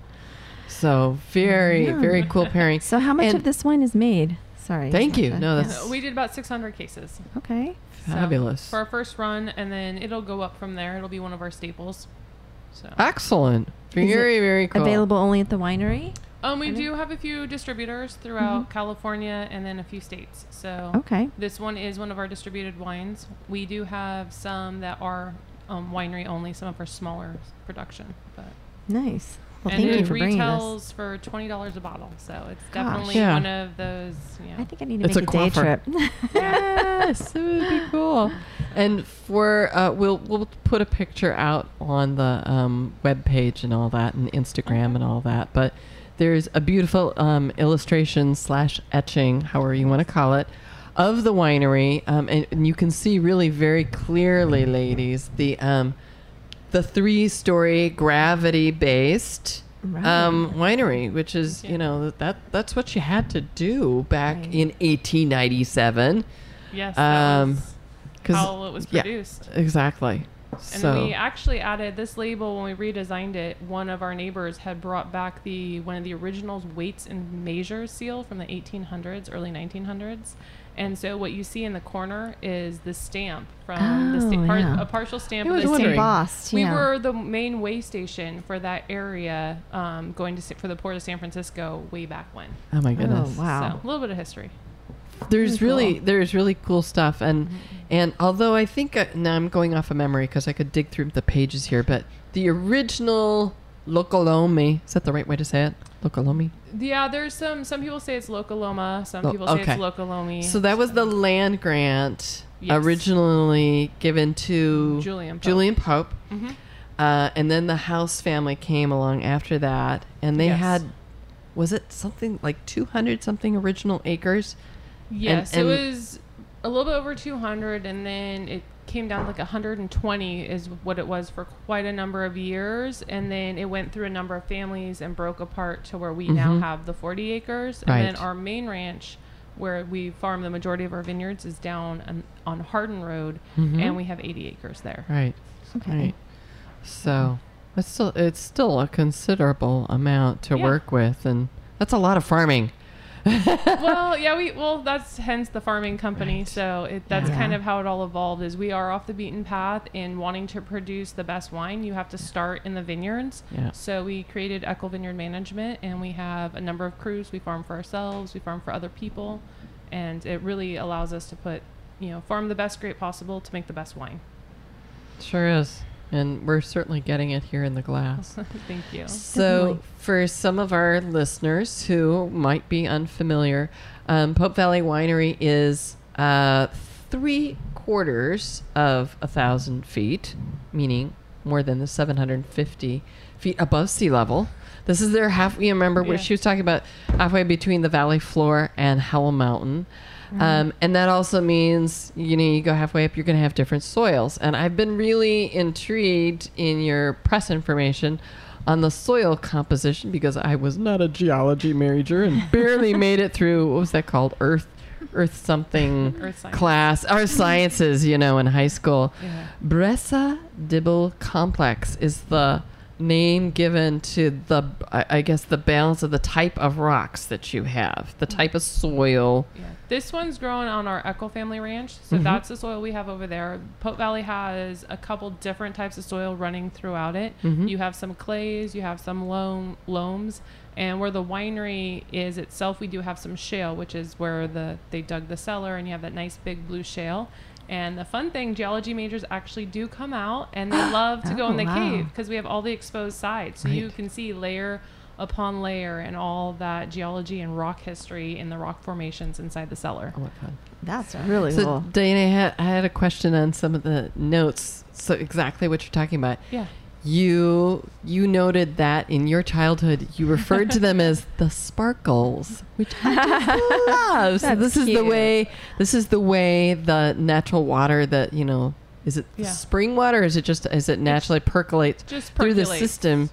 So very, Yeah. very cool pairing. So how much And- of this wine is made? Sorry. Thank you. Martha. No, Yeah. that's- we did about 600 cases. okay. So, Fabulous. for our first run, and then it'll go up from there. It'll be one of our staples. So, Excellent. Is it Very, very cool. Available only at the winery. um, we do have a few distributors throughout Mhm. California and then a few states. So, Okay. this one is one of our distributed wines. We do have some that are um, winery only, some of our smaller production, but Nice. Well, and thank it you for bringing this. retails for twenty dollars a bottle. So it's Gosh. definitely Yeah. one of those. You know, I think I need to It's make a a, day trip. yes, it would be cool. And for uh, we'll we'll put a picture out on the um, web page and all that, and Instagram and all that. But there's a beautiful um, illustration slash etching, however you want to call it, of the winery, um, and, and you can see really very clearly, ladies, the um, the three story gravity based Right. um, winery, which is Yeah. you know that that's what you had to do back Right. in 1897. yes, Um, 'cause- how it was yeah. produced. Exactly. And so we actually added this label when we redesigned it. One of our neighbors had brought back the one of the originals weights and measures seal from the 1800s, early 1900s. And so what you see in the corner is the stamp from the sta- Oh, par- yeah. a partial stamp I of was the wondering. state. Embossed. We yeah. were the main way station for that area, um, going to Sa- for the port of San Francisco way back when. oh my goodness. Oh, wow. So a little bit of history. There's Very really cool. there's really cool stuff and Mm-hmm. and although I think uh, now I'm going off of memory because I could dig through the pages here, but the original Locoallomi is that the right way to say it? Locoallomi. Yeah, there's some. Some people say it's Localoma. Some Lo- people say okay. it's Locoallomi. So that was the land grant Yes. originally given to Julian Pope. Julian Pope. Mhm. Uh, and then the House family came along after that, and they Yes. had, was it something like 200 something original acres? Yes, and- it was a little bit over 200, and then it came down like 120 is what it was for quite a number of years, and then it went through a number of families and broke apart to where we now Mhm. have the 40 acres, and then our main ranch. Where we farm the majority of our vineyards is down on, on Hardin Road, Mhm. and we have 80 acres there. Right. Okay. Right. So it's still it's still a considerable amount to Yeah. work with, and that's a lot of farming. well, yeah, we well that's hence the farming company. Right. So it, that's Yeah. kind of how it all evolved. Is we are off the beaten path in wanting to produce the best wine. You have to start in the vineyards. Yeah. So we created Eakle Vineyard Management, and we have a number of crews. We farm for ourselves. We farm for other people, and it really allows us to put, you know, farm the best grape possible to make the best wine. Sure is. And we're certainly getting it here in the glass. Thank you. So, for some of our listeners who might be unfamiliar, um, Pope Valley Winery is uh, three quarters of a thousand feet, meaning more than the 750 feet above sea level. This is their half. You remember where Yeah. she was talking about halfway between the valley floor and Howell Mountain. Um, and that also means, you know, you go halfway up, you're going to have different soils. And I've been really intrigued in your press information on the soil composition because I was not a geology major and barely made it through, what was that called? Earth, earth something Earth class, or sciences, you know, in high school. Yeah. Bressa Dibble Complex is the name given to the, I guess, the balance of the type of rocks that you have, the type of soil. Yeah. This one's grown on our Eakle Family Ranch. Mm-hmm. So that's the soil we have over there. Pope Valley has a couple different types of soil running throughout it. Mhm. You have some clays, you have some loam, loams, and where the winery is itself, we do have some shale, which is where the they dug the cellar, and you have that nice big blue shale. And the fun thing, geology majors actually do come out, and they love to go in Oh, the wow. cave because we have all the exposed sides, so you can see layer upon layer and all that geology and rock history in the rock formations inside the cellar. Oh, what fun. That's really So, cool. Diana, I had, I had a question on some of the notes. So, exactly what you're talking about. Yeah. You you noted that in your childhood you referred to them as the sparkles, which I love. So this is the way this is the way the natural water that you know is it Yeah. spring water? Or is it just is it naturally percolates through the system?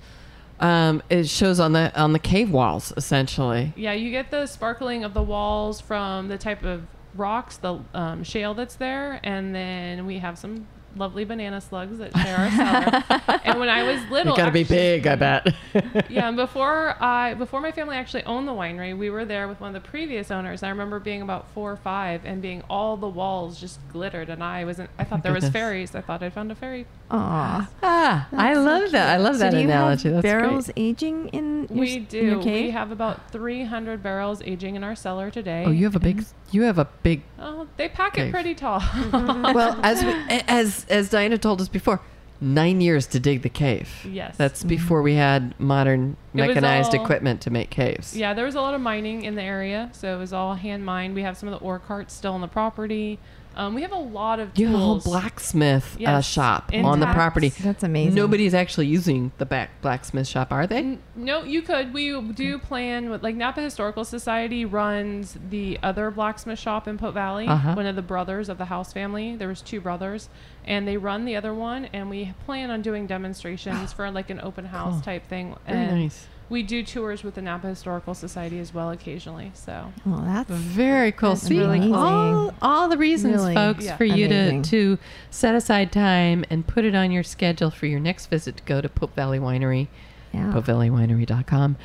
Um, it shows on the on the cave walls essentially. Yeah, you get the sparkling of the walls from the type of rocks, the um, shale that's there, and then we have some lovely banana slugs that share our cellar. and when I was little, It got to be big, I bet. yeah, and before I before my family actually owned the winery, we were there with one of the previous owners. I remember being about four or five and being all the walls just glittered, and I wasn't. I thought there was goodness. fairies. I thought I found a fairy. Aw. ah, I That's so love that. I love So that do you analogy. Have That's barrels great. aging in your, we do. in your cave? We have about 300 barrels aging in our cellar today. Oh, you have a big you have a big Oh, they pack Cave. it pretty tall. well, as we, as as Diana told us before, nine years to dig the cave. Yes. that's mm-hmm. before we had modern mechanized all- equipment to make caves. Yeah, there was a lot of mining in the area, so it was all hand mined. We have some of the ore carts still on the property. Um, we have a lot of You have a whole tools. blacksmith uh, Yes, shop on the property. That's amazing. Nobody's actually using the back blacksmith shop, are they? N- No, you could. We do plan with like Napa Historical Society runs the other blacksmith shop in Pope Valley. Uh-huh. One of the brothers of the House family. There was two brothers, and they run the other one. And we plan on doing demonstrations for like an open house Cool. type thing. Very and nice. We do tours with the Napa Historical Society as well occasionally. So Well, that's Very cool. That's See, really all, cool. all the reasons, Really folks, Yeah. for you to, amazing. to set aside time and put it on your schedule for your next visit to go to Pope Valley Winery. yeah. PopeValleyWinery.com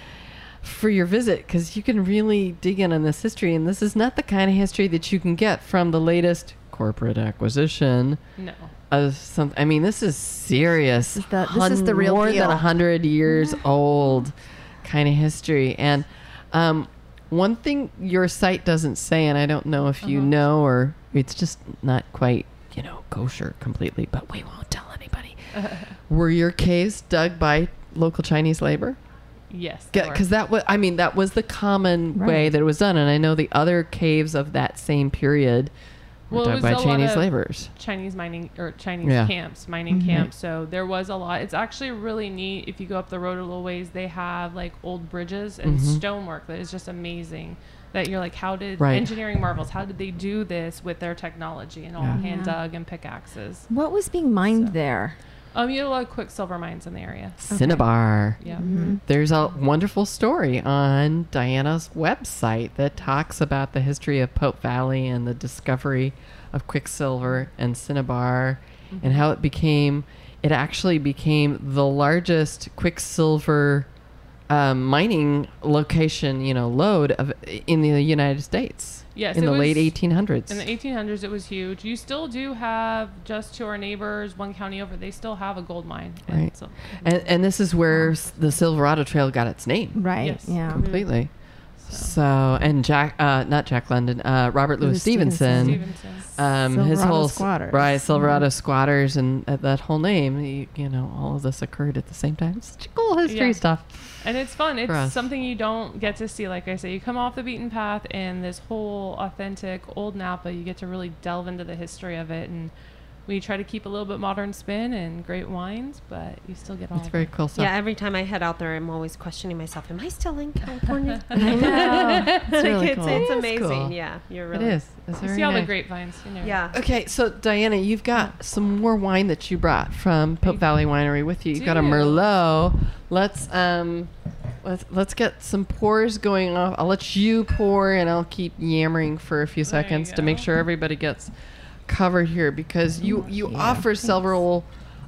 for your visit because you can really dig in on this history. And this is not the kind of history that you can get from the latest corporate acquisition no. of some. I mean, this is serious. This is the- this is the real more deal. than a hundred years old kind of history. And um, one thing your site doesn't say, and I don't know if you Uh-huh. know or it's just not quite, you know, kosher completely, but we won't tell anybody. Were your caves dug by local Chinese labor? Yes. Because that was, I mean, that was the common way that it was done, and I know the other caves of that same period Well, it dug was by a lot Chinese of- laborers. Chinese mining or Chinese Yeah. camps, mining Mhm. camps. So there was a lot. It's actually really neat. If you go up the road a little ways, they have like old bridges and Mhm. stonework that is just amazing. That you're like, how did Right. engineering marvels? How did they do this with their technology and all Yeah. hand Yeah. dug and pickaxes? What was being mined So- there? Um, you had a lot of quicksilver mines in the area. Cinnabar. Yeah. Mm-hmm. There's a wonderful story on Diana's website that talks about the history of Pope Valley and the discovery of quicksilver and cinnabar and how it became, it actually became the largest quicksilver um, mining location, you know, load of in the United States. Yes, in it the late 1800s. In the 1800s, it was huge. You still do have just to our neighbors, one county over. They still have a gold mine. And Right. So, and, and this is where the Silverado Trail got its name. Right. Yes. Yeah. completely. So, and Jack, uh, not Jack London, uh, Robert Louis Louis Stevenson, Stevenson. Stevenson. um, his whole squatters. right Silverado squatters, and uh, that whole name, you, you know, all of this occurred at the same time. Such cool history Yeah. stuff. And it's fun. It's something you don't get to see. Like I say, you come off the beaten path, and this whole authentic old Napa, you get to really delve into the history of it. And we try to keep a little bit modern spin and great wines, but you still get all. It's very cool stuff. Yeah, every time I head out there, I'm always questioning myself. Am I still in California? I know. It's Like, really it's, cool. it's It is amazing. cool. Yeah, you're it really. It is. It's You very see all the grapevines. You know. Yeah. Okay, so Diana, you've got some more wine that you brought from Pope Valley Winery with you. You've got a. Merlot. Let's um, let's let's get some pours going off. I'll let you pour, and I'll keep yammering for a few There seconds to make sure everybody gets covered here because you you Yeah, offer thanks. several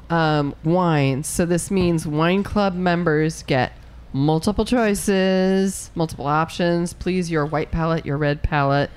um, wines. So this means wine club members get multiple choices, multiple options. Please your white palette, your red palette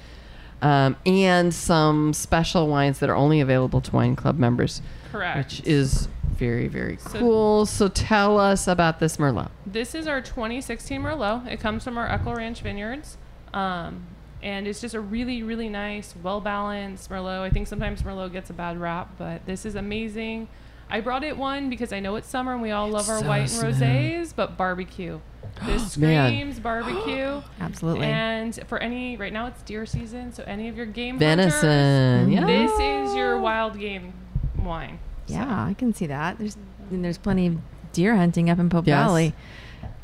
um, and some special wines that are only available to wine club members, Correct. which is very very So- cool. So tell us about this Merlot. This is our 2016 Merlot. It comes from our Eakle Ranch vineyards. Um, and it's just a really, really nice, well balanced Merlot. I think sometimes Merlot gets a bad rap, but this is amazing. I brought it one because I know it's summer and we all love our so white and smooth. rosés, but barbecue. This screams barbecue. Absolutely. And for any, right now it's deer season, so any of your game Venison. hunters, Yeah. this is your wild game wine. So- yeah, I can see that. There's and there's plenty of deer hunting up in Pope Yes. Valley.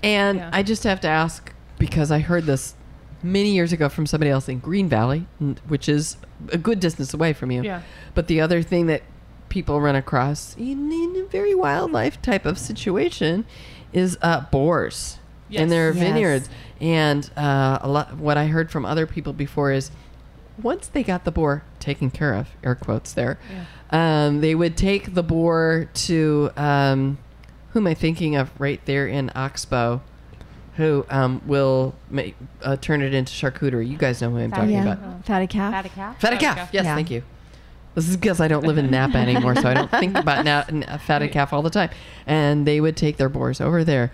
And Yeah. I just have to ask because I heard this many years ago from somebody else in Green Valley, which is a good distance away from you. Yeah. But the other thing that people run across in, in a very wildlife type of situation is uh, boars in Yes. their Yes. vineyards. And uh, a lot, what I heard from other people before is once they got the boar taken care of, air quotes there, um, they would take the boar to um, who am I thinking of right there in Oxbow, who um, will make, uh, turn it into charcuterie. You guys know who I'm talking yeah, about. fatty calf. Fatty calf. Fatted Fatted calf. calf. Yes, Yeah. thank you. This is because I don't live in Napa anymore, so I don't think about na- n- uh, fatted calf all the time. And they would take their boars over there.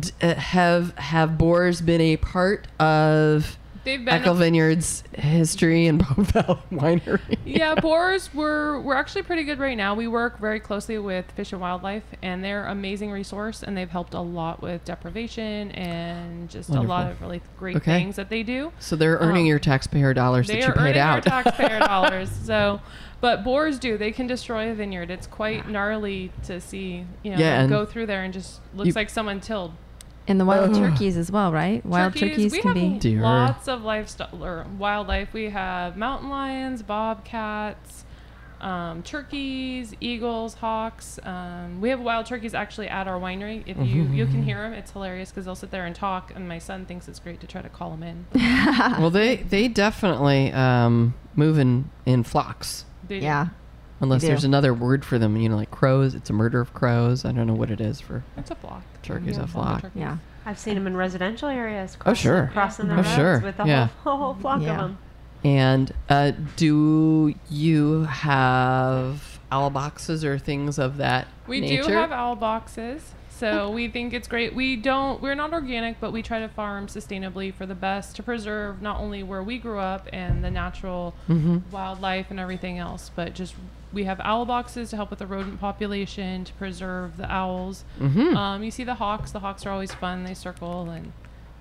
D- uh, have have boars been a part of They've been Eakle Vineyards history and Pope Winery? yeah, boars we're we're actually pretty good right now. We work very closely with Fish and Wildlife, and they're an amazing resource, and they've helped a lot with depredation and just a lot of really great Okay. things that they do. So they're earning Um, your taxpayer dollars They that you are paid earning out. our taxpayer dollars. So, but boars do they can destroy a vineyard. It's quite gnarly to see. You know, Yeah, go through there and just looks you- like someone tilled. And the wild Ugh. turkeys as well, right? Wild turkeys, we can have be. Deer. lots of livestock or wildlife. We have mountain lions, bobcats, um, turkeys, eagles, hawks. Um, we have wild turkeys actually at our winery. If you you can hear them, it's hilarious because they'll sit there and talk, and my son thinks it's great to try to call them in. well, they they definitely um, move in, in flocks. They do. Yeah. Unless there's another word for them, you know, like crows. It's a murder of crows. I don't know what it is for. it's a flock. Turkey's a flock. turkeys. Yeah. I've seen them in residential areas. Oh, crossing- sure. Crossing the Oh, roads sure. with a Yeah. whole, whole flock Yeah. of them. And uh, do you have owl boxes or things of that We nature? do have owl boxes. So we think it's great. We don't we're not organic, but we try to farm sustainably for the best to preserve not only where we grew up and the natural Mhm. wildlife and everything else, but just we have owl boxes to help with the rodent population to preserve the owls. Mhm. Um, you see the hawks. The hawks are always fun. They circle and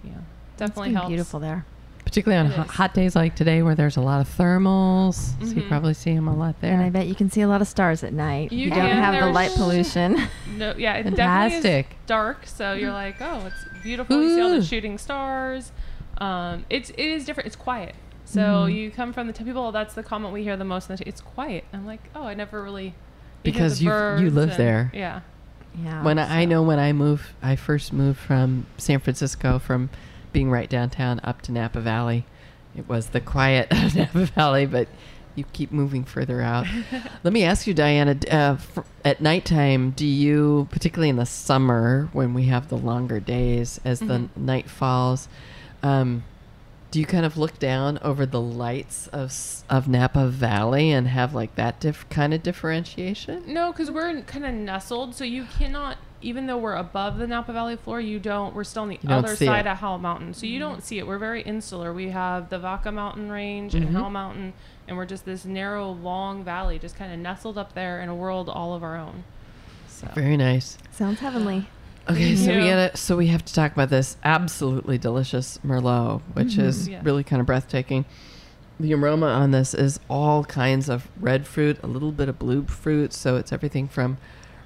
yeah, definitely helps. beautiful there. Particularly on It hot, hot days like today where there's a lot of thermals. So you Mhm. probably see them a lot there. And I bet you can see a lot of stars at night. You You, don't have the light pollution. No, yeah, it definitely is dark. So you're like, oh, it's beautiful. You see all the shooting stars. Um, it's it is different. It's quiet. So Mm-hmm. you come from the t- people. That's the comment we hear the most. In the t- it's quiet. I'm like, oh, I never really. Because you- you live and- there. Yeah. yeah. when I, I know when I moved, I first moved from San Francisco from being right downtown up to Napa Valley. It was the quiet of Napa Valley, but you keep moving further out. Let me ask you, Diana. Uh, fr- at nighttime, do you, particularly in the summer when we have the longer days as the Mhm. night falls, um, do you kind of look down over the lights of of Napa Valley and have like that diff- kind of differentiation? No, because we're kind of nestled, so you cannot. Even though we're above the Napa Valley floor, you don't. We're still on the You other side it. of Howell Mountain, so you don't see it. We're very insular. We have the Vaca Mountain Range and Mhm. Howell Mountain, and we're just this narrow, long valley, just kind of nestled up there in a world all of our own. So Very nice. Sounds heavenly. Okay, so we gotta so we have to talk about this absolutely delicious Merlot, which is Yeah. really kind of breathtaking. The aroma on this is all kinds of red fruit, a little bit of blue fruit, so it's everything from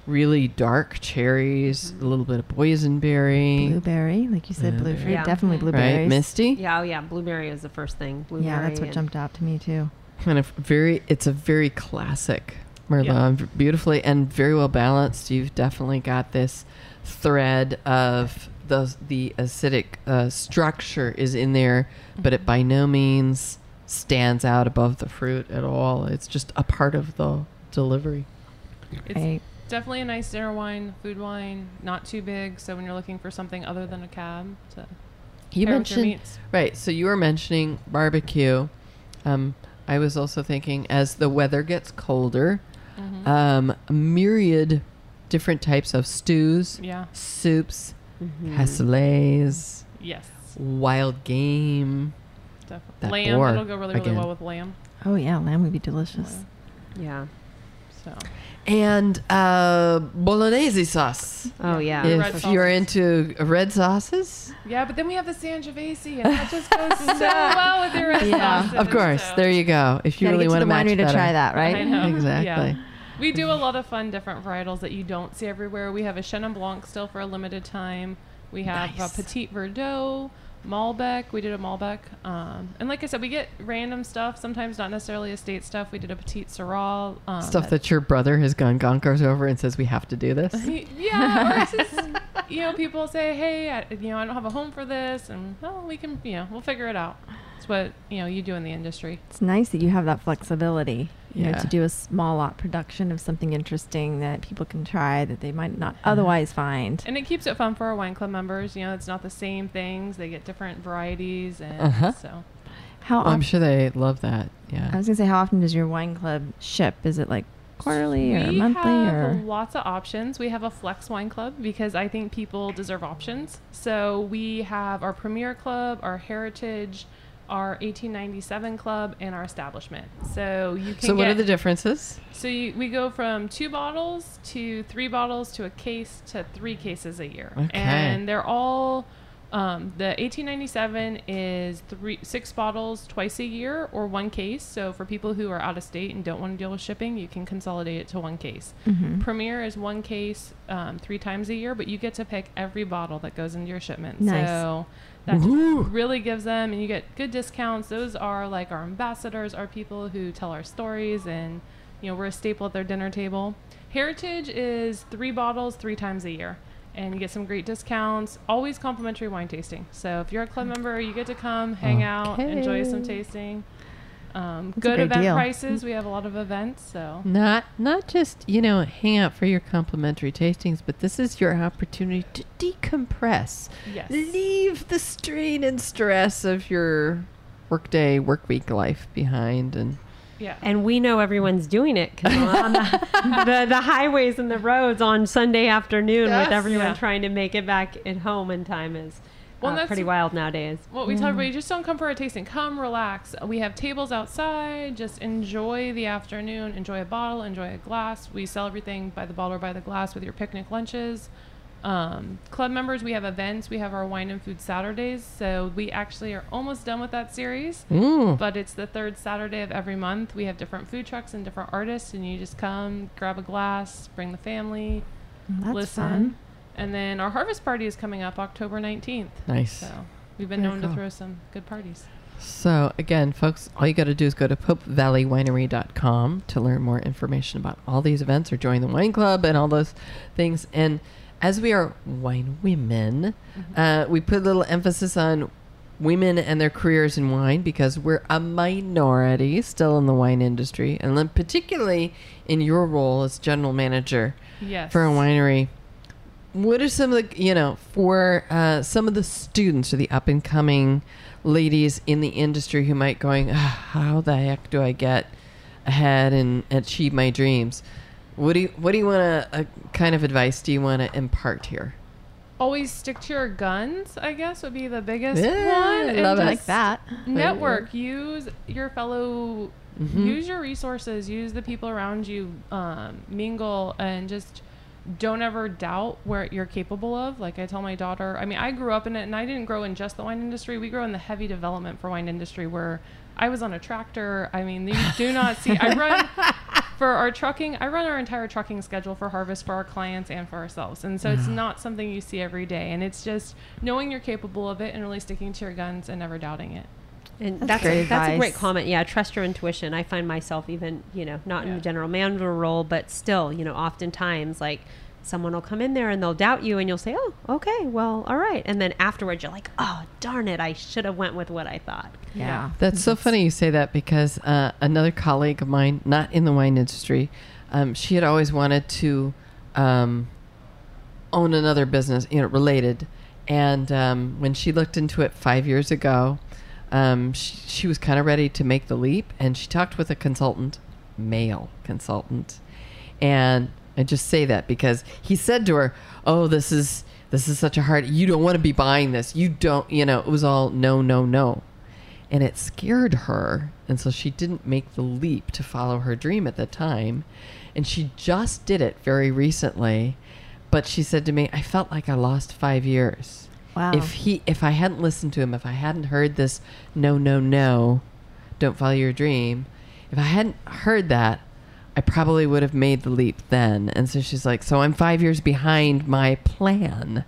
really dark cherries, a little bit of boysenberry, Blueberry, like you said, blue Blueberry. fruit. Yeah. Definitely blueberries. right? Misty, Yeah, oh yeah, blueberry is the first thing. Blueberry. Yeah, that's what and- jumped out to me too. kind of very. It's a very classic Merlot, Yeah. beautifully and very well balanced. You've definitely got this thread of the the acidic uh, structure is in there, but it by no means stands out above the fruit at all. It's just a part of the delivery. it's Right. Definitely a nice dinner wine, food wine, not too big. So when you're looking for something other than a cab to You pair your mentioned meats. right. So you were mentioning barbecue. Um, I was also thinking as the weather gets colder, Mhm. um, a myriad different types of stews, yeah. soups, Mhm. Hasselets, Yes. wild game. Definitely. Lamb. boar, It'll go really, really again. well with lamb. Oh yeah, lamb would be delicious. Yeah. So And uh, bolognese sauce. Oh yeah. Yeah. if Red you're sauces. into red sauces, yeah, but then we have the Sangiovese, and that just goes so well with your red Yeah. sauces. of course, so- there you go. If you Gotta really want to to the match winery to try that, right? I know. Exactly. Yeah. We do a lot of fun different varietals that you don't see everywhere. We have a Chenin Blanc still for a limited time. We have Nice. a Petit Verdot, Malbec. We did a Malbec. Um, and like I said, we get random stuff, sometimes not necessarily estate stuff. We did a Petite Sirah. Um, Stuff that your brother has gone gonkers over and says we have to do this. yeah, just, you know, people say, hey, I, you know, I don't have a home for this. And, well, we can, you know, we'll figure it out. It's what, you know, you do in the industry. It's nice that you have that flexibility. You know, to do a small lot production of something interesting that people can try that they might not otherwise find. And it keeps it fun for our wine club members. You know, it's not the same things. They get different varieties. And Uh-huh. so. How Well, I'm sure they love that. Yeah. I was gonna say, how often does your wine club ship? Is it like quarterly or we monthly have or? lots of options. We have a flex wine club because I think people deserve options. So we have our premier club, our heritage, our 1897 club, and our establishment. So you can. So what get, are the differences? So you, we go from two bottles to three bottles to a case to three cases a year, Okay. and they're all. Um, the 1897 is three six bottles twice a year or one case. So for people who are out of state and don't want to deal with shipping, you can consolidate it to one case. Mhm. Premier is one case um, three times a year, but you get to pick every bottle that goes into your shipment. Nice. So that really gives them, and you get good discounts. Those are like our ambassadors, our people who tell our stories, and you know we're a staple at their dinner table. Heritage is three bottles three times a year, and you get some great discounts. Always complimentary wine tasting. So if you're a club hmm. member, you get to come, hang out, enjoy some tasting. Um, good event deal. prices. We have a lot of events, so Not not just you know hang out for your complimentary tastings, but this is your opportunity to decompress, yes. leave the strain and stress of your workday, work week life behind, and Yeah. And we know everyone's doing it because on the, the, the highways and the roads on Sunday afternoon Yes. with everyone Yeah. trying to make it back at home in time is Well, uh, that's- pretty wild nowadays. What we tell everybody, just don't come for a tasting. Come relax. We have tables outside. Just enjoy the afternoon. Enjoy a bottle. Enjoy a glass. We sell everything by the bottle or by the glass with your picnic lunches. Um, club members, we have events. We have our wine and food Saturdays. So we actually are almost done with that series. mm, But it's the third Saturday of every month. We have different food trucks and different artists, and you just come, grab a glass, bring the family, That's listen. fun. And then our harvest party is coming up October 19th. nice. So we've been Very known cool. to throw some good parties. So again, folks, all you got to do is go to popevalleywinery.com to learn more information about all these events or join the wine club and all those things. And as we are wine women, uh, we put a little emphasis on women and their careers in wine because we're a minority still in the wine industry, and then particularly in your role as general manager Yes. for a winery. What are some of the, you know, for uh, some of the students or the up and coming ladies in the industry who might going, "Ah, how the heck do I get ahead and achieve my dreams? What do you, what do you want to, uh, kind of advice do you want to impart here? Always stick to your guns, I guess, would be the biggest Yeah, one. I and love it. like that. Network. Use your fellow. Mhm. Use your resources. Use the people around you. Um, mingle and just don't ever doubt where you're capable of. Like I tell my daughter. I mean, I grew up in it, and I didn't grow in just the wine industry. We grew in the heavy development for wine industry, where I was on a tractor. I mean, you do not see. I run for our trucking. I run our entire trucking schedule for harvest for our clients and for ourselves, and so it's not something you see every day. And it's just knowing you're capable of it and really sticking to your guns and never doubting it. And That's that's great a, that's a great comment. Yeah, trust your intuition. I find myself even, you know, not in Yeah. the general manager role, but still, you know, oftentimes like someone will come in there and they'll doubt you and you'll say, "Oh, okay, well, all right." And then afterwards you're like, "Oh, darn it, I should have went with what I thought." Yeah. That's so funny you say that because uh, another colleague of mine, not in the wine industry, um, she had always wanted to um, own another business, you know, related. And um, when she looked into it five years ago, um, she, she was kind of ready to make the leap. And she talked with a consultant, male consultant, and I just say that because he said to her, "Oh, this is this is such a hard. You don't want to be buying this. You don't. You know, it was all no, no, no." and it scared her and so she didn't make the leap to follow her dream at the time and she just did it very recently but she said to me i felt like i lost five years Wow. if he if i hadn't listened to him if i hadn't heard this no no no don't follow your dream if i hadn't heard that i probably would have made the leap then and so she's like so i'm five years behind my plan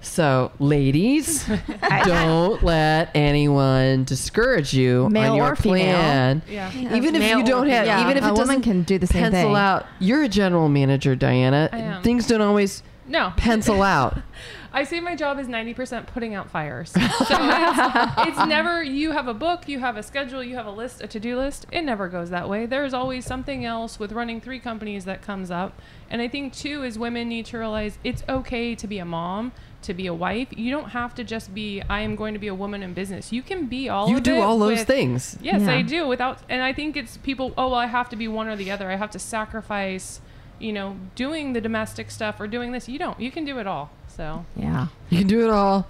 so ladies don't let anyone discourage you Male on your or female. plan Yeah. even if Male you don't have yeah, even if a it woman can do the same pencil thing. out you're a general manager diana I am. things don't always No. pencil out I say my job is 90% putting out fires. So it's, it's never, you have a book, you have a schedule, you have a list, a to do list. It never goes that way. There's always something else with running three companies that comes up. And I think, too, is women need to realize it's okay to be a mom, to be a wife. You don't have to just be, I am going to be a woman in business. You can be all you of do it all those with- things Yes, Yeah. I do. Without, and I think it's people. Oh, well, I have to be one or the other. I have to sacrifice, you know, doing the domestic stuff or doing this. You don't. You can do it all. So yeah. you can do it all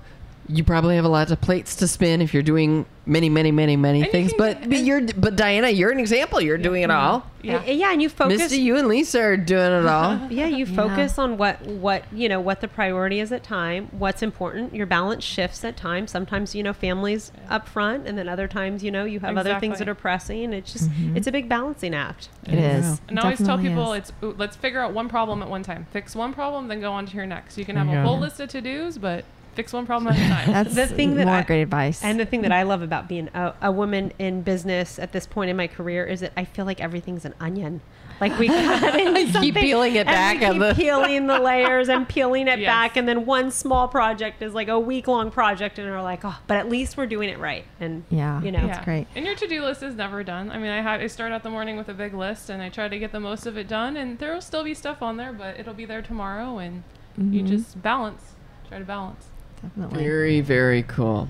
you probably have a lot of plates to spin if you're doing many many many many And you things can- but, but you're but diana you're an example you're doing it mm-hmm. all yeah. And- yeah, and you focus misty you and lisa are doing it all Yeah, you Yeah. focus on what what you know what the priority is at time, what's important. Your balance shifts at times. Sometimes you know families up front, and then other times you know you have other things that are pressing. It's just mm-hmm. it's a big balancing act. It is. And I always tell people is. it's let's figure out one problem at one time. Fix one problem, then go on to your next. You can have There you a go. whole list of to dos, but fix one problem at a time. That's The thing that more I- great advice. And the thing that I love about being a, a woman in business at this point in my career is that I feel like everything's an onion. Like we Keep peeling it and back we and keep the- peeling the layers and peeling it Yes. back, and then one small project is like a week long project, and we're like, oh, but at least we're doing it right. And Yeah. you know, That's great. And your to-do list is never done. I mean, I had I start out the morning with a big list, and I try to get the most of it done. And there will still be stuff on there, but it'll be there tomorrow. And you Mhm. just balance. Try to balance. Definitely. Very, very cool.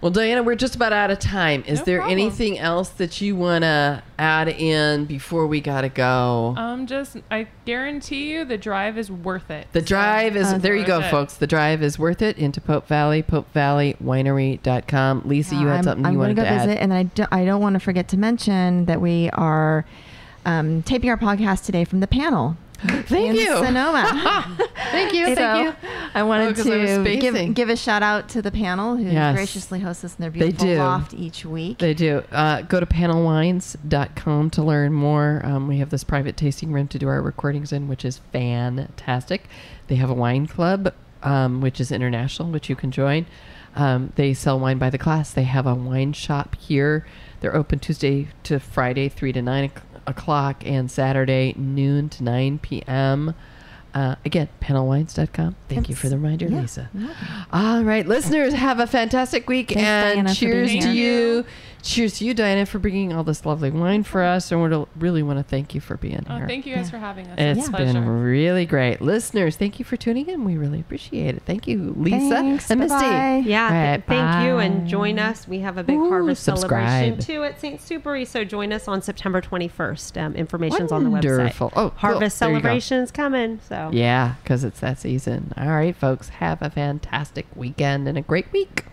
Well, Diana, we're just about out of time. Is No there problem. anything else that you want to add in before we got to go? Um, just I guarantee you, the drive is worth it. the So- drive is, Uh, there you go, it. folks. The drive is worth it into Pope Valley, popevalleywinery.com. Lisa, you had I'm, something I'm you gonna wanted go to add. visit, and I do, I don't want to forget to mention that we are um, taping our podcast today from the panel. Thank you. Sonoma. Thank you. so Thank you. I wanted Oh, 'cause I was to give, give a shout out to the panel who Yes. graciously hosts us in their They beautiful do. loft each week. They do. Uh, go to panelwines.com to learn more. Um, we have this private tasting room to do our recordings in, which is fantastic. They have a wine club, um, which is international, which you can join. Um, they sell wine by the glass. They have a wine shop here. They're open Tuesday to Friday, 3 to 9 o'c- o'clock, and Saturday, noon to 9 p.m. Uh, again, panelwines.com. Thank you for the reminder, Yeah. Lisa. All right, listeners, have a fantastic week Thanks, and Diana, cheers to you. Cheers to you, Diana, for bringing all this lovely wine for us. And we really want to thank you for being Oh, here. thank you guys Yeah. for having us. It's It's a been really great. Listeners, thank you for tuning in. We really appreciate it. Thank you, Lisa Thanks. and Misty. Bye-bye. Yeah, All th- right, thank you, and join us. We have a big Ooh, harvest subscribe. celebration too at St. Supéry. So join us on September 21st. Um, information's on the website. Wonderful. Oh, harvest There you celebrations coming. So Yeah, because it's that season. All right, folks, have a fantastic weekend and a great week.